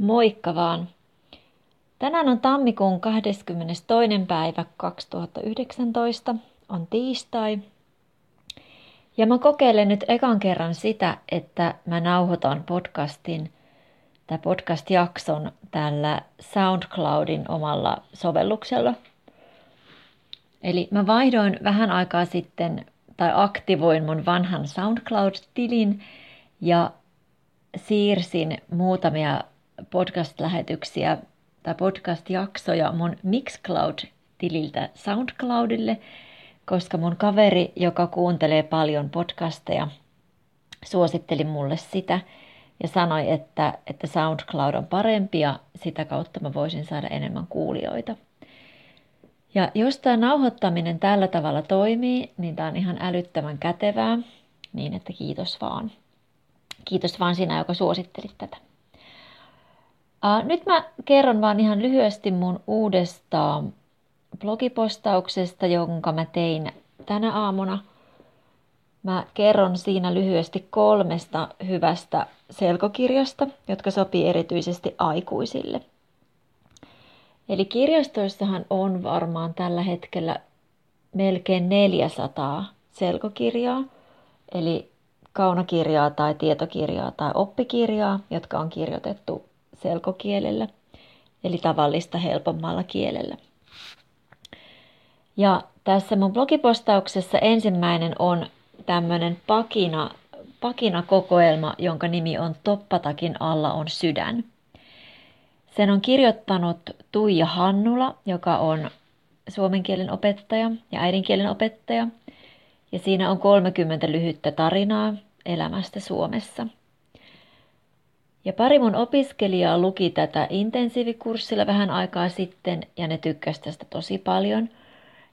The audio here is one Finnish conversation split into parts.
Moikka vaan! Tänään on tammikuun 22. päivä 2019, on tiistai. Ja mä kokeilen nyt ekan kerran sitä, että mä nauhoitan podcastin tai podcast-jakson tällä SoundCloudin omalla sovelluksella. Eli mä vaihdoin vähän aikaa sitten tai aktivoin mun vanhan SoundCloud-tilin ja siirsin muutamia podcast-lähetyksiä tai podcast-jaksoja mun Mixcloud-tililtä SoundCloudille, koska mun kaveri, joka kuuntelee paljon podcasteja, suositteli mulle sitä ja sanoi, että, että SoundCloud on parempi ja sitä kautta mä voisin saada enemmän kuulijoita. Ja jos tämä nauhoittaminen tällä tavalla toimii, niin tämä on ihan älyttömän kätevää, niin että kiitos vaan. Kiitos vaan sinä, joka suosittelit tätä. Uh, nyt mä kerron vaan ihan lyhyesti mun uudesta blogipostauksesta, jonka mä tein tänä aamuna. Mä kerron siinä lyhyesti kolmesta hyvästä selkokirjasta, jotka sopii erityisesti aikuisille. Eli kirjastoissahan on varmaan tällä hetkellä melkein 400 selkokirjaa, eli kaunokirjaa tai tietokirjaa tai oppikirjaa, jotka on kirjoitettu selkokielellä, eli tavallista helpommalla kielellä. Ja tässä mun blogipostauksessa ensimmäinen on tämmöinen pakina, pakinakokoelma, jonka nimi on Toppatakin alla on sydän. Sen on kirjoittanut Tuija Hannula, joka on suomen kielen opettaja ja äidinkielen opettaja. Ja siinä on 30 lyhyttä tarinaa elämästä Suomessa – ja pari mun opiskelijaa luki tätä intensiivikurssilla vähän aikaa sitten ja ne tykkäsivät tästä tosi paljon.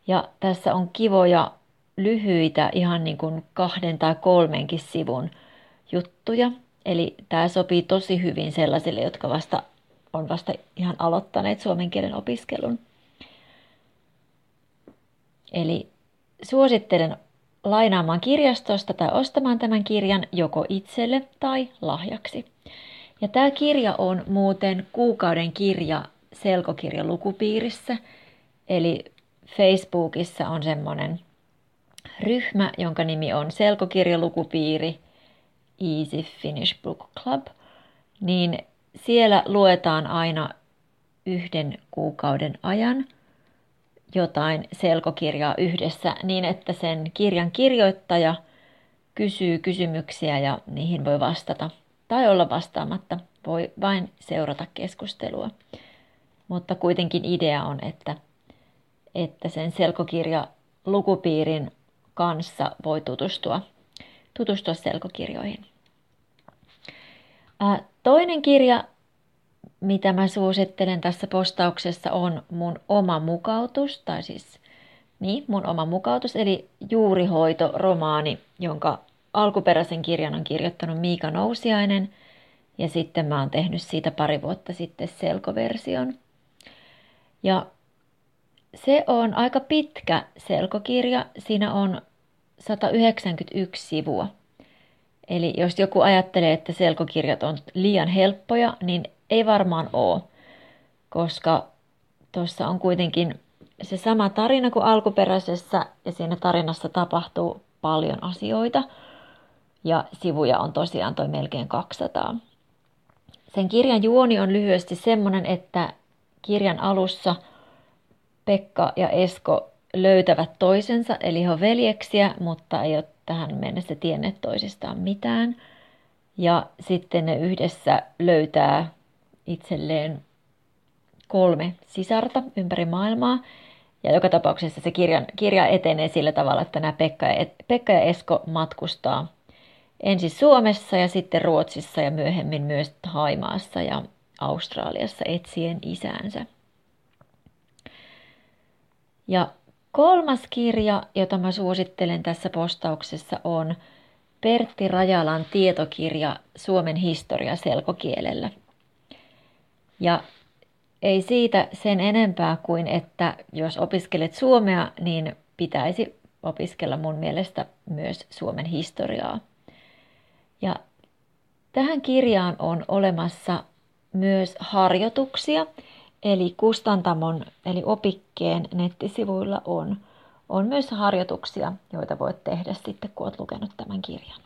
Ja tässä on kivoja, lyhyitä, ihan niin kuin kahden tai kolmenkin sivun juttuja. Eli tämä sopii tosi hyvin sellaisille, jotka vasta on vasta ihan aloittaneet suomen kielen opiskelun. Eli suosittelen lainaamaan kirjastosta tai ostamaan tämän kirjan joko itselle tai lahjaksi. Ja tämä kirja on muuten kuukauden kirja selkokirja lukupiirissä. Eli Facebookissa on semmoinen ryhmä, jonka nimi on selkokirjalukupiiri Easy Finnish Book Club. Niin siellä luetaan aina yhden kuukauden ajan jotain selkokirjaa yhdessä niin, että sen kirjan kirjoittaja kysyy kysymyksiä ja niihin voi vastata tai olla vastaamatta. Voi vain seurata keskustelua. Mutta kuitenkin idea on, että, että sen selkokirja lukupiirin kanssa voi tutustua, tutustua selkokirjoihin. Toinen kirja, mitä mä suosittelen tässä postauksessa, on mun oma mukautus, tai siis niin, mun oma mukautus, eli juurihoito-romaani, jonka alkuperäisen kirjan on kirjoittanut Miika Nousiainen ja sitten mä oon tehnyt siitä pari vuotta sitten selkoversion. Ja se on aika pitkä selkokirja. Siinä on 191 sivua. Eli jos joku ajattelee, että selkokirjat on liian helppoja, niin ei varmaan ole, koska tuossa on kuitenkin se sama tarina kuin alkuperäisessä ja siinä tarinassa tapahtuu paljon asioita – ja sivuja on tosiaan toi melkein 200. Sen kirjan juoni on lyhyesti semmoinen, että kirjan alussa Pekka ja Esko löytävät toisensa, eli he on veljeksiä, mutta ei ole tähän mennessä tienneet toisistaan mitään. Ja sitten ne yhdessä löytää itselleen kolme sisarta ympäri maailmaa. Ja joka tapauksessa se kirjan, kirja etenee sillä tavalla, että nämä Pekka ja, Pekka ja Esko matkustaa ensin Suomessa ja sitten Ruotsissa ja myöhemmin myös Haimaassa ja Australiassa etsien isäänsä. Ja kolmas kirja, jota mä suosittelen tässä postauksessa on Pertti Rajalan tietokirja Suomen historia selkokielellä. Ja ei siitä sen enempää kuin, että jos opiskelet suomea, niin pitäisi opiskella mun mielestä myös Suomen historiaa. Ja tähän kirjaan on olemassa myös harjoituksia, eli Kustantamon eli Opikkeen nettisivuilla on, on myös harjoituksia, joita voit tehdä sitten, kun olet lukenut tämän kirjan.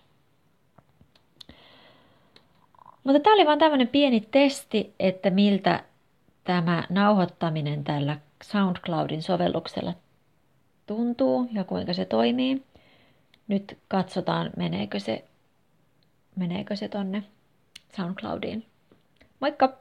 Mutta tämä oli vain tämmöinen pieni testi, että miltä tämä nauhoittaminen tällä SoundCloudin sovelluksella tuntuu ja kuinka se toimii. Nyt katsotaan, meneekö se, meneekö se tonne SoundCloudiin. Moikka!